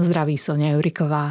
Zdraví Sonia Juriková.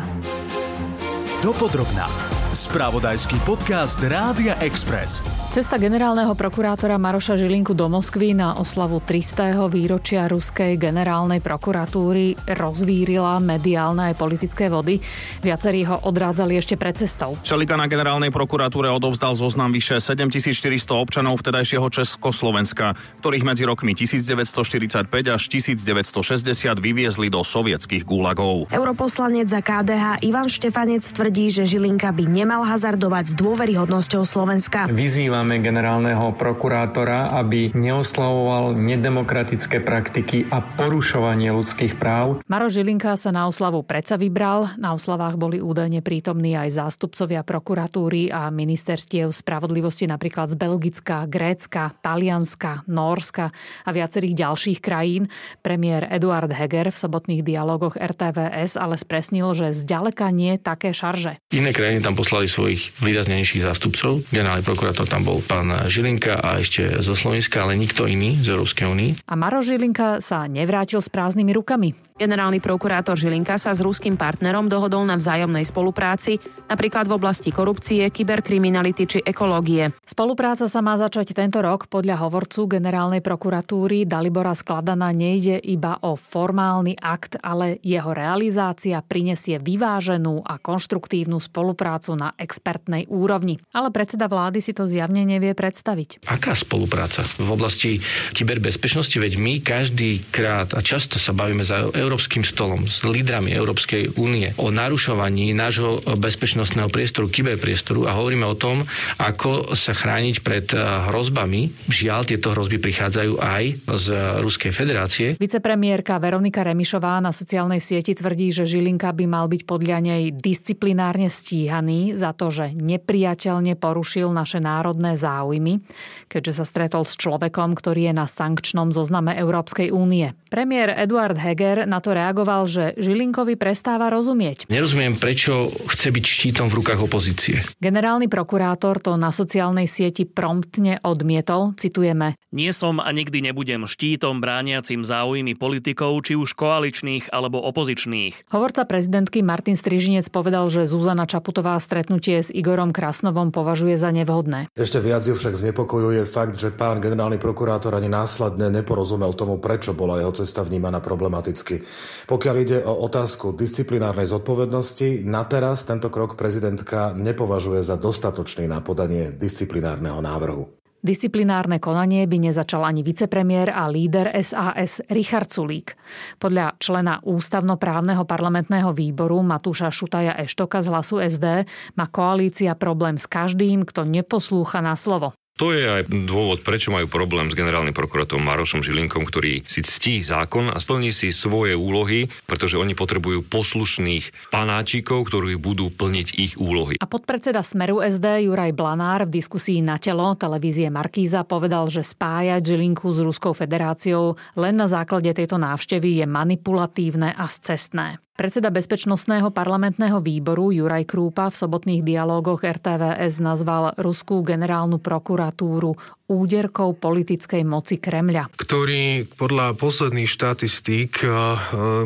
Dopodrobná. Spravodajský podcast Rádia Express. Cesta generálneho prokurátora Maroša Žilinku do Moskvy na oslavu 300. výročia ruskej generálnej prokuratúry rozvírila mediálne aj politické vody. Viacerí ho odrádzali ešte pred cestou. Čelika na generálnej prokuratúre odovzdal zoznam vyše 7400 občanov vtedajšieho Československa, ktorých medzi rokmi 1945 až 1960 vyviezli do sovietských gulagov. Europoslanec za KDH Ivan Štefanec tvrdí, že Žilinka by nemal hazardovať s dôveryhodnosťou Slovenska. Vyzývame generálneho prokurátora, aby neoslavoval nedemokratické praktiky a porušovanie ľudských práv. Maro Žilinka sa na oslavu predsa vybral. Na oslavách boli údajne prítomní aj zástupcovia prokuratúry a ministerstiev spravodlivosti napríklad z Belgicka, Grécka, Talianska, Norska a viacerých ďalších krajín. Premiér Eduard Heger v sobotných dialogoch RTVS ale spresnil, že zďaleka nie také šarže. Iné krajiny tam poslali poslali svojich výraznejších zástupcov. Generálny prokurátor tam bol pán Žilinka a ešte zo Slovenska, ale nikto iný z Európskej únie. A Maro Žilinka sa nevrátil s prázdnymi rukami. Generálny prokurátor Žilinka sa s ruským partnerom dohodol na vzájomnej spolupráci, napríklad v oblasti korupcie, kyberkriminality či ekológie. Spolupráca sa má začať tento rok. Podľa hovorcu generálnej prokuratúry Dalibora Skladana nejde iba o formálny akt, ale jeho realizácia prinesie vyváženú a konštruktívnu spoluprácu na expertnej úrovni. Ale predseda vlády si to zjavne nevie predstaviť. Aká spolupráca v oblasti kyberbezpečnosti? Veď my každý krát a často sa bavíme za európskym stolom s lídrami Európskej únie o narušovaní nášho bezpečnostného priestoru, kyberpriestoru a hovoríme o tom, ako sa chrániť pred eh, hrozbami. Žiaľ, tieto hrozby prichádzajú aj z Ruskej federácie. Vicepremiérka Veronika Remišová na sociálnej sieti tvrdí, že Žilinka by mal byť podľa nej disciplinárne stíhaný za to, že nepriateľne porušil naše národné záujmy, keďže sa stretol s človekom, ktorý je na sankčnom zozname Európskej únie. Premiér Eduard Heger na to reagoval, že Žilinkovi prestáva rozumieť. Nerozumiem, prečo chce byť štítom v rukách opozície. Generálny prokurátor to na sociálnej sieti promptne odmietol, citujeme. Nie som a nikdy nebudem štítom brániacim záujmy politikov, či už koaličných alebo opozičných. Hovorca prezidentky Martin Strižinec povedal, že Zuzana Čaputová stretnutie s Igorom Krasnovom považuje za nevhodné. Ešte viac ju však znepokojuje fakt, že pán generálny prokurátor ani následne neporozumel tomu, prečo bola jeho cesta vnímaná problematicky. Pokiaľ ide o otázku disciplinárnej zodpovednosti, na teraz tento krok prezidentka nepovažuje za dostatočný na podanie disciplinárneho návrhu. Disciplinárne konanie by nezačal ani vicepremiér a líder SAS Richard Sulík. Podľa člena ústavnoprávneho parlamentného výboru Matúša Šutaja Eštoka z hlasu SD má koalícia problém s každým, kto neposlúcha na slovo. To je aj dôvod, prečo majú problém s generálnym prokurátorom Marošom Žilinkom, ktorý si ctí zákon a splní si svoje úlohy, pretože oni potrebujú poslušných panáčikov, ktorí budú plniť ich úlohy. A podpredseda Smeru SD Juraj Blanár v diskusii na telo televízie Markíza povedal, že spájať Žilinku s Ruskou federáciou len na základe tejto návštevy je manipulatívne a scestné. Predseda Bezpečnostného parlamentného výboru Juraj Krúpa v sobotných dialógoch RTVS nazval ruskú generálnu prokuratúru úderkou politickej moci Kremľa. Ktorý podľa posledných štatistík e,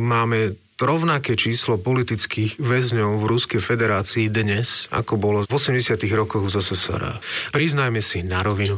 máme rovnaké číslo politických väzňov v Ruskej federácii dnes, ako bolo v 80. rokoch v ZSSR. Priznajme si na rovinu.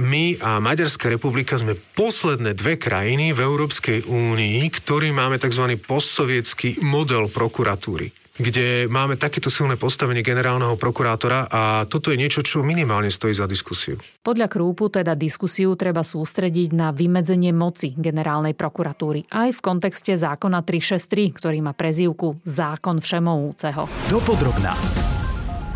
My a Maďarská republika sme posledné dve krajiny v Európskej únii, ktorí máme tzv. postsovietský model prokuratúry kde máme takéto silné postavenie generálneho prokurátora a toto je niečo, čo minimálne stojí za diskusiu. Podľa Krúpu teda diskusiu treba sústrediť na vymedzenie moci generálnej prokuratúry aj v kontexte zákona 363, ktorý má prezývku Zákon všemohúceho. Dopodrobná.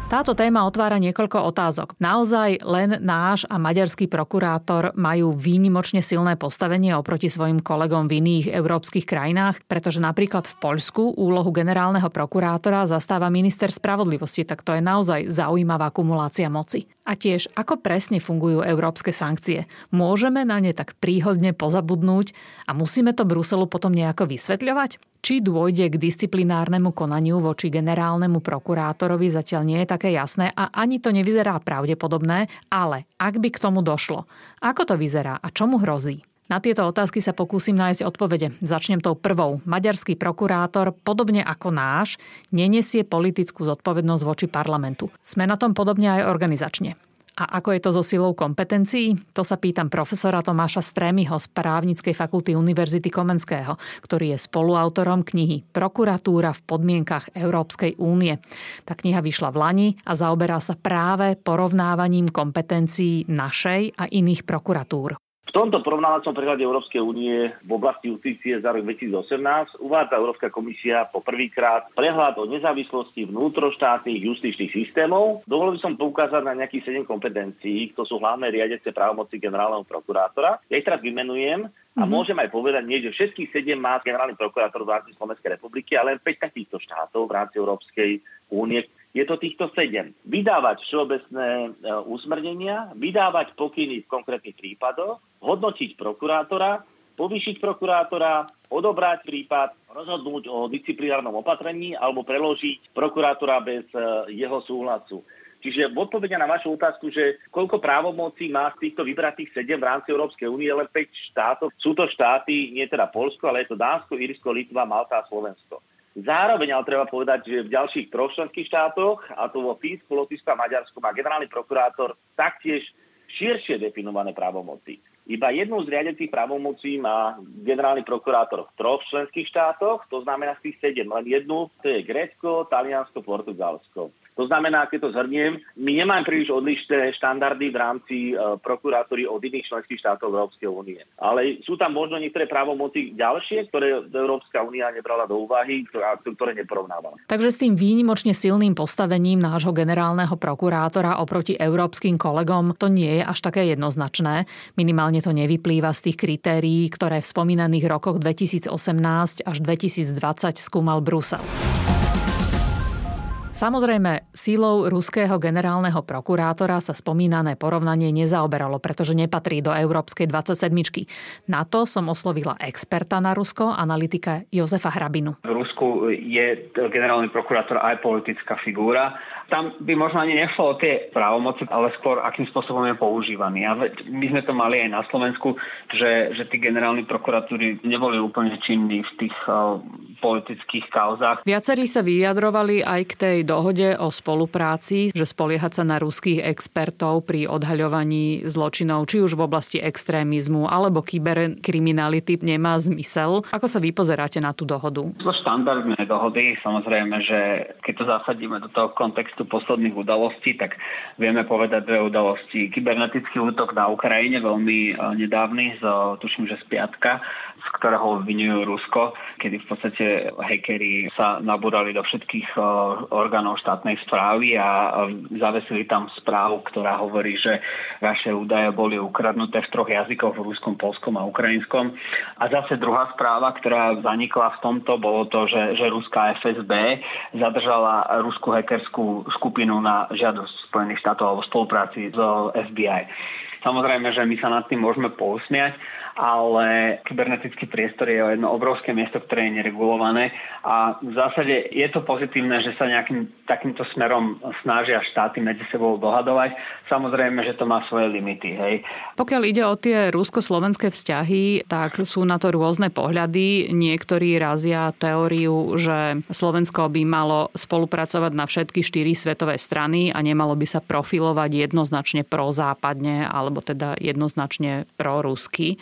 Táto téma otvára niekoľko otázok. Naozaj len náš a maďarský prokurátor majú výnimočne silné postavenie oproti svojim kolegom v iných európskych krajinách, pretože napríklad v Poľsku úlohu generálneho prokurátora zastáva minister spravodlivosti, tak to je naozaj zaujímavá kumulácia moci. A tiež, ako presne fungujú európske sankcie. Môžeme na ne tak príhodne pozabudnúť a musíme to Bruselu potom nejako vysvetľovať? Či dôjde k disciplinárnemu konaniu voči generálnemu prokurátorovi zatiaľ nie je také jasné a ani to nevyzerá pravdepodobné, ale ak by k tomu došlo, ako to vyzerá a čomu hrozí? Na tieto otázky sa pokúsim nájsť odpovede. Začnem tou prvou. Maďarský prokurátor, podobne ako náš, nenesie politickú zodpovednosť voči parlamentu. Sme na tom podobne aj organizačne. A ako je to so silou kompetencií? To sa pýtam profesora Tomáša Strémyho z Právnickej fakulty Univerzity Komenského, ktorý je spoluautorom knihy Prokuratúra v podmienkach Európskej únie. Tá kniha vyšla v Lani a zaoberá sa práve porovnávaním kompetencií našej a iných prokuratúr. V tomto porovnávacom prehľade Európskej únie v oblasti justície za rok 2018 uvádza Európska komisia po prvýkrát prehľad o nezávislosti vnútroštátnych justičných systémov. Dovolil by som poukázať na nejakých 7 kompetencií, to sú hlavné riadece právomoci generálneho prokurátora. Ja ich teraz vymenujem a mm-hmm. môžem aj povedať, nie, že všetkých 7 má generálny prokurátor v rámci Slovenskej republiky, ale len 5 takýchto štátov v rámci Európskej únie, je to týchto sedem. Vydávať všeobecné e, usmernenia, vydávať pokyny v konkrétnych prípadoch, hodnotiť prokurátora, povýšiť prokurátora, odobrať prípad, rozhodnúť o disciplinárnom opatrení alebo preložiť prokurátora bez e, jeho súhlasu. Čiže v odpovede na vašu otázku, že koľko právomocí má z týchto vybratých 7 v rámci Európskej únie, len 5 štátov. Sú to štáty, nie teda Polsko, ale je to Dánsko, Írsko, Litva, Malta a Slovensko. Zároveň ale treba povedať, že v ďalších troch členských štátoch, a to vo Fínsku, Lotyšsku a Maďarsku, má generálny prokurátor taktiež širšie definované právomoci. Iba jednu z riadecích právomocí má generálny prokurátor v troch členských štátoch, to znamená z tých sedem, len jednu, to je Grécko, Taliansko, Portugalsko. To znamená, keď to zhrniem, my nemáme príliš odlišné štandardy v rámci e, prokurátory od iných členských štátov Európskej únie. Ale sú tam možno niektoré právomoci ďalšie, ktoré Európska únia nebrala do úvahy a ktoré neporovnávala. Takže s tým výnimočne silným postavením nášho generálneho prokurátora oproti európskym kolegom to nie je až také jednoznačné. Minimálne to nevyplýva z tých kritérií, ktoré v spomínaných rokoch 2018 až 2020 skúmal Brusel. Samozrejme, sílou ruského generálneho prokurátora sa spomínané porovnanie nezaoberalo, pretože nepatrí do Európskej 27. Na to som oslovila experta na Rusko, analytika Jozefa Hrabinu. V Rusku je generálny prokurátor aj politická figúra tam by možno ani nešlo o tie právomoci, ale skôr akým spôsobom je používaný. A my sme to mali aj na Slovensku, že, že tí generálni prokuratúry neboli úplne činní v tých uh, politických kauzách. Viacerí sa vyjadrovali aj k tej dohode o spolupráci, že spoliehať sa na ruských expertov pri odhaľovaní zločinov, či už v oblasti extrémizmu alebo kyberkriminality nemá zmysel. Ako sa vy pozeráte na tú dohodu? To štandardné dohody, samozrejme, že keď to zasadíme do toho kontextu kontextu posledných udalostí, tak vieme povedať dve udalosti. Kybernetický útok na Ukrajine, veľmi e, nedávny, z, tuším, že z piatka, z ktorého obvinujú Rusko, kedy v podstate hackeri sa nabúrali do všetkých e, orgánov štátnej správy a zavesili tam správu, ktorá hovorí, že vaše údaje boli ukradnuté v troch jazykoch, v ruskom, polskom a ukrajinskom. A zase druhá správa, ktorá zanikla v tomto, bolo to, že, že ruská FSB zadržala ruskú hackerskú skupinu na žiadosť Spojených štátov alebo spolupráci s FBI. Samozrejme, že my sa nad tým môžeme pousmiať, ale kybernetický priestor je jedno obrovské miesto, ktoré je neregulované a v zásade je to pozitívne, že sa nejakým takýmto smerom snažia štáty medzi sebou dohadovať. Samozrejme, že to má svoje limity. Hej. Pokiaľ ide o tie rusko-slovenské vzťahy, tak sú na to rôzne pohľady. Niektorí razia teóriu, že Slovensko by malo spolupracovať na všetky štyri svetové strany a nemalo by sa profilovať jednoznačne prozápadne alebo teda jednoznačne prorusky.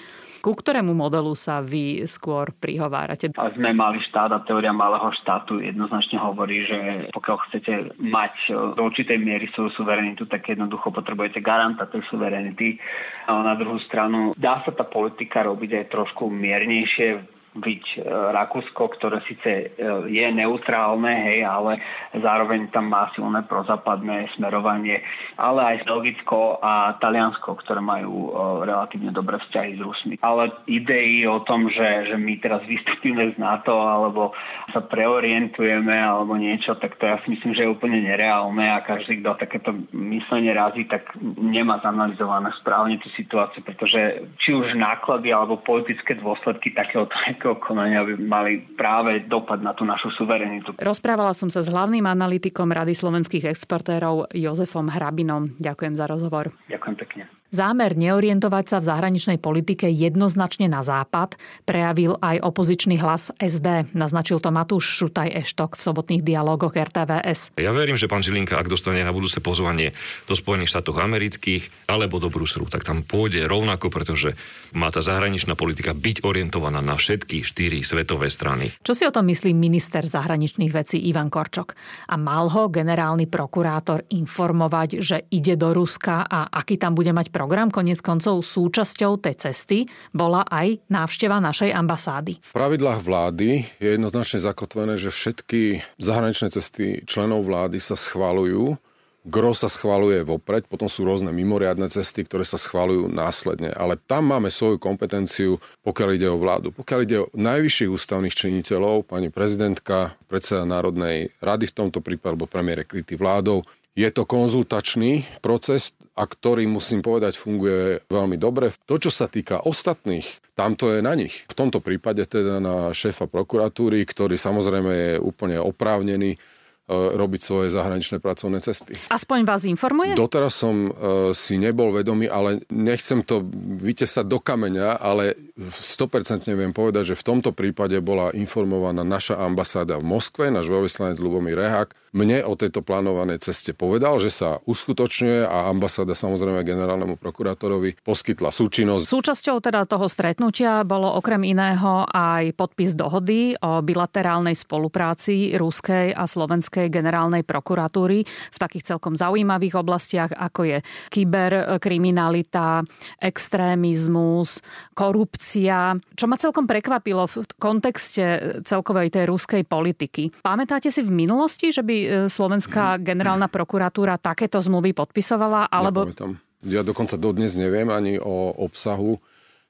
Ku ktorému modelu sa vy skôr prihovárate? A sme mali štát a teória malého štátu jednoznačne hovorí, že pokiaľ chcete mať do určitej miery svoju suverenitu, tak jednoducho potrebujete garanta tej suverenity. A na druhú stranu dá sa tá politika robiť aj trošku miernejšie byť e, Rakúsko, ktoré síce e, je neutrálne, hej, ale zároveň tam má silné prozapadné smerovanie, ale aj Belgicko a Taliansko, ktoré majú e, relatívne dobré vzťahy s Rusmi. Ale idei o tom, že, že my teraz vystúpime z NATO alebo sa preorientujeme alebo niečo, tak to ja si myslím, že je úplne nereálne a každý, kto takéto myslenie razí, tak nemá zanalizované správne tú situáciu, pretože či už náklady alebo politické dôsledky takéhoto politického konania by mali práve dopad na tú našu suverenitu. Rozprávala som sa s hlavným analytikom Rady slovenských exportérov Jozefom Hrabinom. Ďakujem za rozhovor. Ďakujem pekne. Zámer neorientovať sa v zahraničnej politike jednoznačne na západ prejavil aj opozičný hlas SD. Naznačil to Matúš Šutaj Eštok v sobotných dialogoch RTVS. Ja verím, že pán Žilinka, ak dostane na budúce pozvanie do Spojených štátov amerických alebo do Bruselu, tak tam pôjde rovnako, pretože má tá zahraničná politika byť orientovaná na všetky štyri svetové strany. Čo si o tom myslí minister zahraničných vecí Ivan Korčok? A mal ho generálny prokurátor informovať, že ide do Ruska a aký tam bude mať program. Konec koncov súčasťou tej cesty bola aj návšteva našej ambasády. V pravidlách vlády je jednoznačne zakotvené, že všetky zahraničné cesty členov vlády sa schválujú Gro sa schvaluje vopred, potom sú rôzne mimoriadne cesty, ktoré sa schvalujú následne. Ale tam máme svoju kompetenciu, pokiaľ ide o vládu. Pokiaľ ide o najvyšších ústavných činiteľov, pani prezidentka, predseda Národnej rady v tomto prípade, alebo premiére krytý vládou, je to konzultačný proces, a ktorý, musím povedať, funguje veľmi dobre. To, čo sa týka ostatných, tam to je na nich. V tomto prípade teda na šéfa prokuratúry, ktorý samozrejme je úplne oprávnený robiť svoje zahraničné pracovné cesty. Aspoň vás informuje? Doteraz som e, si nebol vedomý, ale nechcem to vytesať do kameňa, ale 100% viem povedať, že v tomto prípade bola informovaná naša ambasáda v Moskve, náš veľvyslanec Lubomír Rehák, mne o tejto plánovanej ceste povedal, že sa uskutočňuje a ambasáda samozrejme generálnemu prokurátorovi poskytla súčinnosť. Súčasťou teda toho stretnutia bolo okrem iného aj podpis dohody o bilaterálnej spolupráci Ruskej a Slovenskej generálnej prokuratúry v takých celkom zaujímavých oblastiach, ako je kyberkriminalita, extrémizmus, korupcia, čo ma celkom prekvapilo v kontexte celkovej tej ruskej politiky. Pamätáte si v minulosti, že by E, slovenská generálna prokuratúra takéto zmluvy podpisovala? Alebo... Nepamätám. Ja dokonca dodnes neviem ani o obsahu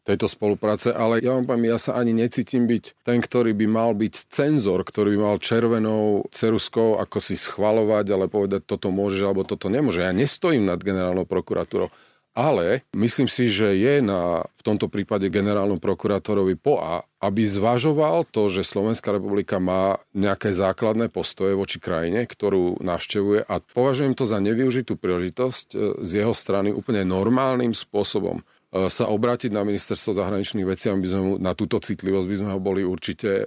tejto spolupráce, ale ja vám poviem, ja sa ani necítim byť ten, ktorý by mal byť cenzor, ktorý by mal červenou ceruskou, ako si schvalovať, ale povedať, toto môže alebo toto nemôže. Ja nestojím nad generálnou prokuratúrou. Ale myslím si, že je na, v tomto prípade generálnom prokurátorovi POA, aby zvažoval to, že Slovenská republika má nejaké základné postoje voči krajine, ktorú navštevuje a považujem to za nevyužitú príležitosť e, z jeho strany úplne normálnym spôsobom sa obrátiť na ministerstvo zahraničných vecí, aby sme mu na túto citlivosť by sme ho boli určite e,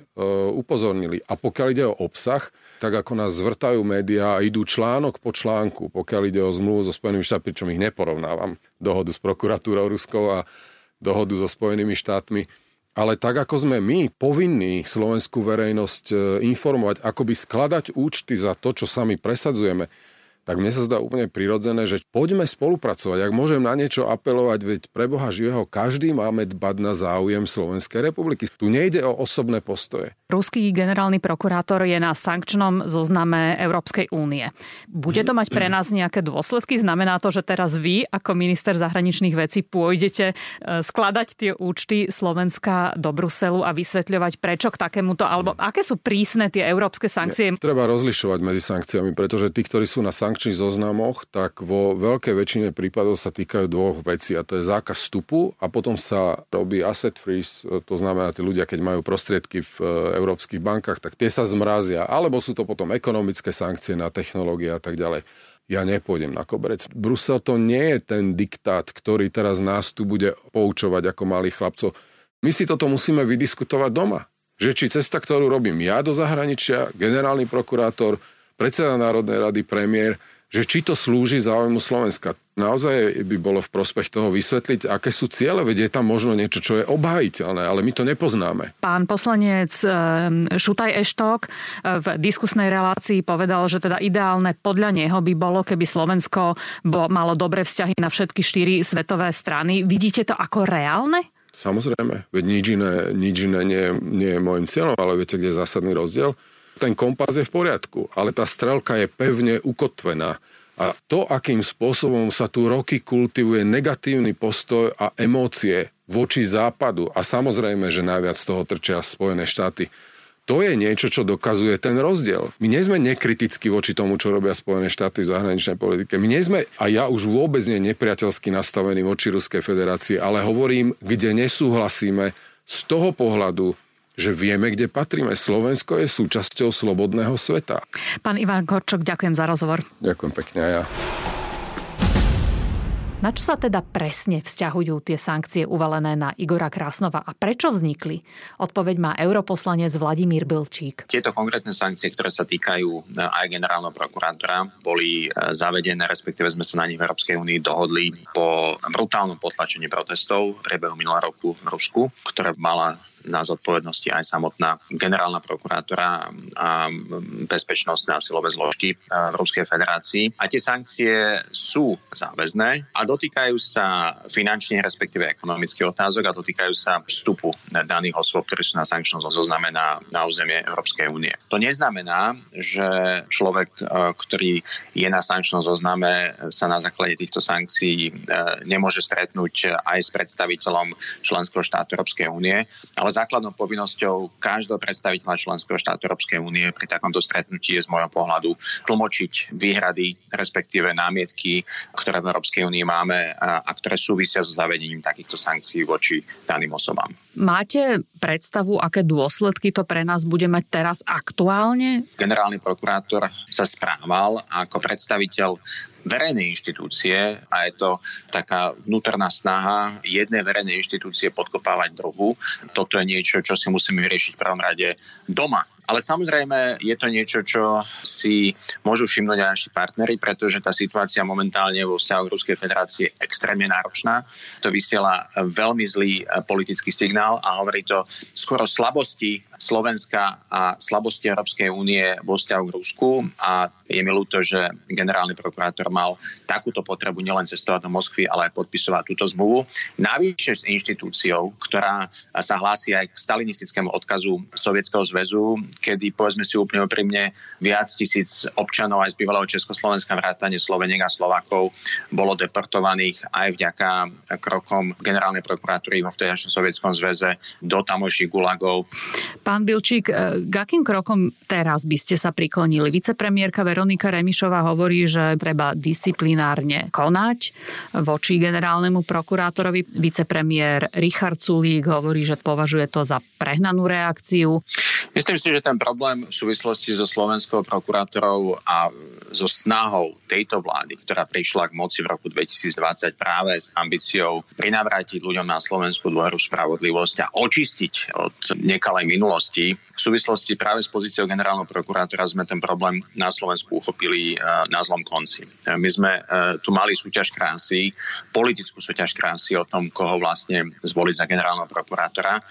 upozornili. A pokiaľ ide o obsah, tak ako nás zvrtajú médiá a idú článok po článku, pokiaľ ide o zmluvu so Spojenými štátmi, pričom ich neporovnávam, dohodu s prokuratúrou Ruskou a dohodu so Spojenými štátmi. Ale tak, ako sme my povinní slovenskú verejnosť e, informovať, akoby skladať účty za to, čo sami presadzujeme, tak mne sa zdá úplne prirodzené, že poďme spolupracovať. Ak môžem na niečo apelovať, veď pre Boha živého každý máme dbať na záujem Slovenskej republiky. Tu nejde o osobné postoje. Ruský generálny prokurátor je na sankčnom zozname Európskej únie. Bude to mať pre nás nejaké dôsledky? Znamená to, že teraz vy, ako minister zahraničných vecí, pôjdete e, skladať tie účty Slovenska do Bruselu a vysvetľovať, prečo k takémuto, alebo aké sú prísne tie európske sankcie? Nie, treba rozlišovať medzi sankciami, pretože tí, ktorí sú na sankciách, sankčných zoznamoch, tak vo veľkej väčšine prípadov sa týkajú dvoch vecí a to je zákaz vstupu a potom sa robí asset freeze, to znamená, tí ľudia, keď majú prostriedky v e, európskych bankách, tak tie sa zmrazia, alebo sú to potom ekonomické sankcie na technológie a tak ďalej ja nepôjdem na koberec. Brusel to nie je ten diktát, ktorý teraz nás tu bude poučovať ako malých chlapcov. My si toto musíme vydiskutovať doma. Že či cesta, ktorú robím ja do zahraničia, generálny prokurátor, predseda Národnej rady, premiér, že či to slúži záujmu Slovenska. Naozaj by bolo v prospech toho vysvetliť, aké sú ciele, veď je tam možno niečo, čo je obhájiteľné, ale my to nepoznáme. Pán poslanec ehm, Šutaj Eštok eh, v diskusnej relácii povedal, že teda ideálne podľa neho by bolo, keby Slovensko malo dobré vzťahy na všetky štyri svetové strany. Vidíte to ako reálne? Samozrejme, veď nič iné, nič iné nie, nie je môjim cieľom, ale viete, kde je zásadný rozdiel? Ten kompas je v poriadku, ale tá strelka je pevne ukotvená. A to, akým spôsobom sa tu roky kultivuje negatívny postoj a emócie voči západu a samozrejme, že najviac z toho trčia Spojené štáty, to je niečo, čo dokazuje ten rozdiel. My nie sme nekriticky voči tomu, čo robia Spojené štáty v zahraničnej politike. My nie sme, a ja už vôbec nie nepriateľsky nastavený voči Ruskej federácii, ale hovorím, kde nesúhlasíme z toho pohľadu, že vieme, kde patríme. Slovensko je súčasťou slobodného sveta. Pán Ivan Korčok, ďakujem za rozhovor. Ďakujem pekne aj ja. Na čo sa teda presne vzťahujú tie sankcie uvalené na Igora Krásnova a prečo vznikli? Odpoveď má europoslanec Vladimír Bilčík. Tieto konkrétne sankcie, ktoré sa týkajú e, aj generálneho prokurátora, boli e, zavedené, respektíve sme sa na nich v Európskej únii dohodli po brutálnom potlačení protestov v priebehu minulého roku v Rusku, ktoré mala na zodpovednosti aj samotná generálna prokurátora a bezpečnostné a silové zložky v Ruskej federácii. A tie sankcie sú záväzné a dotýkajú sa finančne, respektíve ekonomických otázok a dotýkajú sa vstupu daných osôb, ktorí sú na sankčnom zozname na, na územie Európskej únie. To neznamená, že človek, e, ktorý je na sankčnom zozname, sa na základe týchto sankcií e, nemôže stretnúť aj s predstaviteľom členského štátu Európskej únie, ale základnou povinnosťou každého predstaviteľa členského štátu Európskej únie pri takomto stretnutí je z môjho pohľadu tlmočiť výhrady, respektíve námietky, ktoré v Európskej únii máme a, a ktoré súvisia so zavedením takýchto sankcií voči daným osobám. Máte predstavu, aké dôsledky to pre nás bude mať teraz aktuálne? Generálny prokurátor sa správal ako predstaviteľ verejnej inštitúcie a je to taká vnútorná snaha jednej verejnej inštitúcie podkopávať druhú. Toto je niečo, čo si musíme vyriešiť v prvom rade doma ale samozrejme je to niečo, čo si môžu všimnúť aj naši partnery, pretože tá situácia momentálne vo vzťahu Ruskej federácie je extrémne náročná. To vysiela veľmi zlý eh, politický signál a hovorí to skôr o slabosti Slovenska a slabosti Európskej únie vo vzťahu k Rusku a je mi ľúto, že generálny prokurátor mal takúto potrebu nielen cestovať do Moskvy, ale aj podpisovať túto zmluvu. Navyše s inštitúciou, ktorá sa hlási aj k stalinistickému odkazu Sovietskeho zväzu, kedy, povedzme si úplne úprimne, viac tisíc občanov aj z bývalého Československa, vrátane Sloveniek a Slovákov bolo deportovaných aj vďaka krokom generálnej prokuratúry vo vtedajšom Sovietskom zväze do tamojších gulagov. Pán Bilčík, e, k akým krokom teraz by ste sa priklonili? Vicepremiérka Veronika Remišová hovorí, že treba disciplinárne konať voči generálnemu prokurátorovi. Vicepremiér Richard Sulík hovorí, že považuje to za prehnanú reakciu. Myslím si, že ten problém v súvislosti so slovenskou prokurátorou a so snahou tejto vlády, ktorá prišla k moci v roku 2020 práve s ambíciou prinavrátiť ľuďom na Slovensku dôveru spravodlivosť a očistiť od nekalej minulosti. V súvislosti práve s pozíciou generálneho prokurátora sme ten problém na Slovensku uchopili e, na zlom konci. E, my sme e, tu mali súťaž krásy, politickú súťaž krásy o tom, koho vlastne zvoliť za generálneho prokurátora.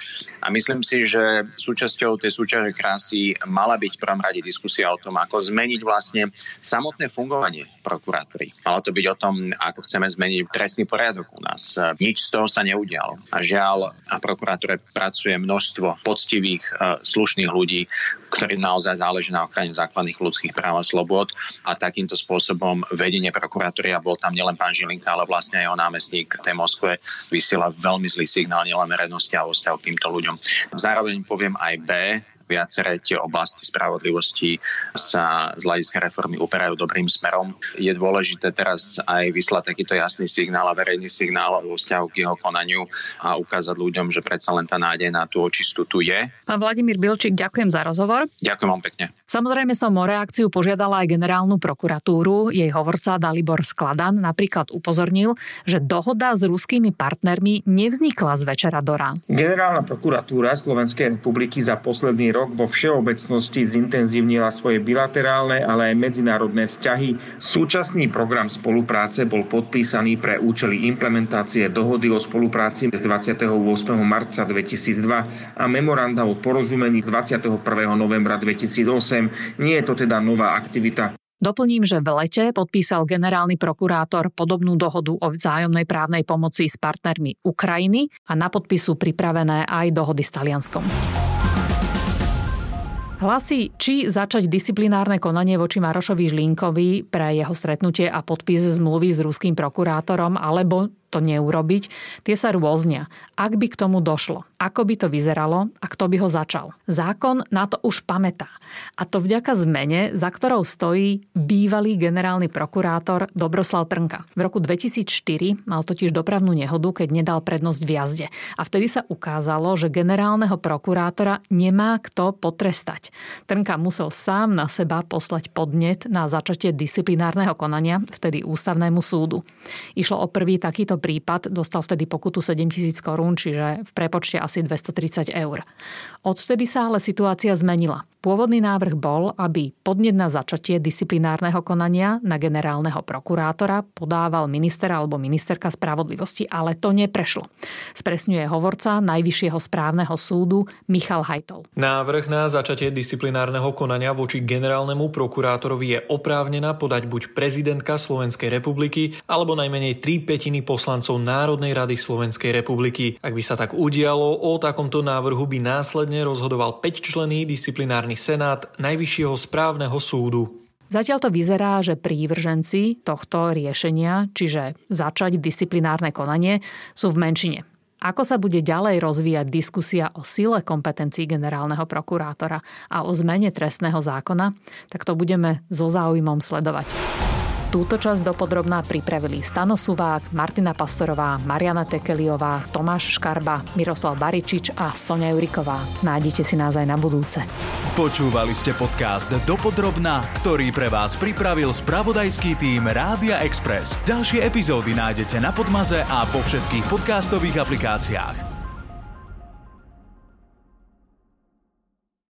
A myslím si, že súčasťou tej súťaže krásy mala byť v prvom rade diskusia o tom, ako zmeniť vlastne samotné fungovanie prokuratúry. Malo to byť o tom, ako chceme zmeniť trestný poriadok u nás. Nič z toho sa neudialo. A žiaľ, a prokuratúre pracuje množstvo poctivých, slušných ľudí, ktorým naozaj záleží na ochrane základných ľudských práv a slobod. A takýmto spôsobom vedenie prokuratúry, a bol tam nielen pán Žilinka, ale vlastne aj jeho námestník tej Moskve, vysiela veľmi zlý signál nielen verejnosti a k týmto ľuďom. Zároveň poviem aj B, viaceré tie oblasti spravodlivosti sa z hľadiska reformy uperajú dobrým smerom. Je dôležité teraz aj vyslať takýto jasný signál a verejný signál vo vzťahu k jeho konaniu a ukázať ľuďom, že predsa len tá nádej na tú očistu tu je. Pán Vladimír Bilčík, ďakujem za rozhovor. Ďakujem vám pekne. Samozrejme som o reakciu požiadala aj generálnu prokuratúru. Jej hovorca Dalibor Skladan napríklad upozornil, že dohoda s ruskými partnermi nevznikla z večera do rán. Generálna prokuratúra Slovenskej republiky za posledný rok vo všeobecnosti zintenzívnila svoje bilaterálne, ale aj medzinárodné vzťahy. Súčasný program spolupráce bol podpísaný pre účely implementácie dohody o spolupráci z 28. marca 2002 a memoranda o porozumení z 21. novembra 2008. Nie je to teda nová aktivita. Doplním, že v lete podpísal generálny prokurátor podobnú dohodu o vzájomnej právnej pomoci s partnermi Ukrajiny a na podpisu pripravené aj dohody s Talianskom. Hlasy, či začať disciplinárne konanie voči Marošovi Žlínkovi pre jeho stretnutie a podpis zmluvy s ruským prokurátorom, alebo to neurobiť, tie sa rôznia. Ak by k tomu došlo, ako by to vyzeralo a kto by ho začal. Zákon na to už pamätá. A to vďaka zmene, za ktorou stojí bývalý generálny prokurátor Dobroslav Trnka. V roku 2004 mal totiž dopravnú nehodu, keď nedal prednosť v jazde. A vtedy sa ukázalo, že generálneho prokurátora nemá kto potrestať. Trnka musel sám na seba poslať podnet na začatie disciplinárneho konania, vtedy ústavnému súdu. Išlo o prvý takýto prípad, dostal vtedy pokutu 7000 korún, čiže v prepočte asi 230 eur. Odvtedy sa ale situácia zmenila. Pôvodný návrh bol, aby podnet na začatie disciplinárneho konania na generálneho prokurátora podával minister alebo ministerka spravodlivosti, ale to neprešlo. Spresňuje hovorca Najvyššieho správneho súdu Michal Hajtol. Návrh na začatie disciplinárneho konania voči generálnemu prokurátorovi je oprávnená podať buď prezidentka Slovenskej republiky alebo najmenej 3 petiny poslancov Národnej rady Slovenskej republiky. Ak by sa tak udialo, o takomto návrhu by následne rozhodoval 5 člený disciplinárny senát Najvyššieho správneho súdu. Zatiaľ to vyzerá, že prívrženci tohto riešenia, čiže začať disciplinárne konanie, sú v menšine. Ako sa bude ďalej rozvíjať diskusia o sile kompetencií generálneho prokurátora a o zmene trestného zákona, tak to budeme so záujmom sledovať. Túto časť dopodrobná pripravili Stano Suvák, Martina Pastorová, Mariana Tekeliová, Tomáš Škarba, Miroslav Baričič a Sonia Juriková. Nájdete si nás aj na budúce. Počúvali ste podcast Dopodrobná, ktorý pre vás pripravil spravodajský tým Rádia Express. Ďalšie epizódy nájdete na Podmaze a vo všetkých podcastových aplikáciách.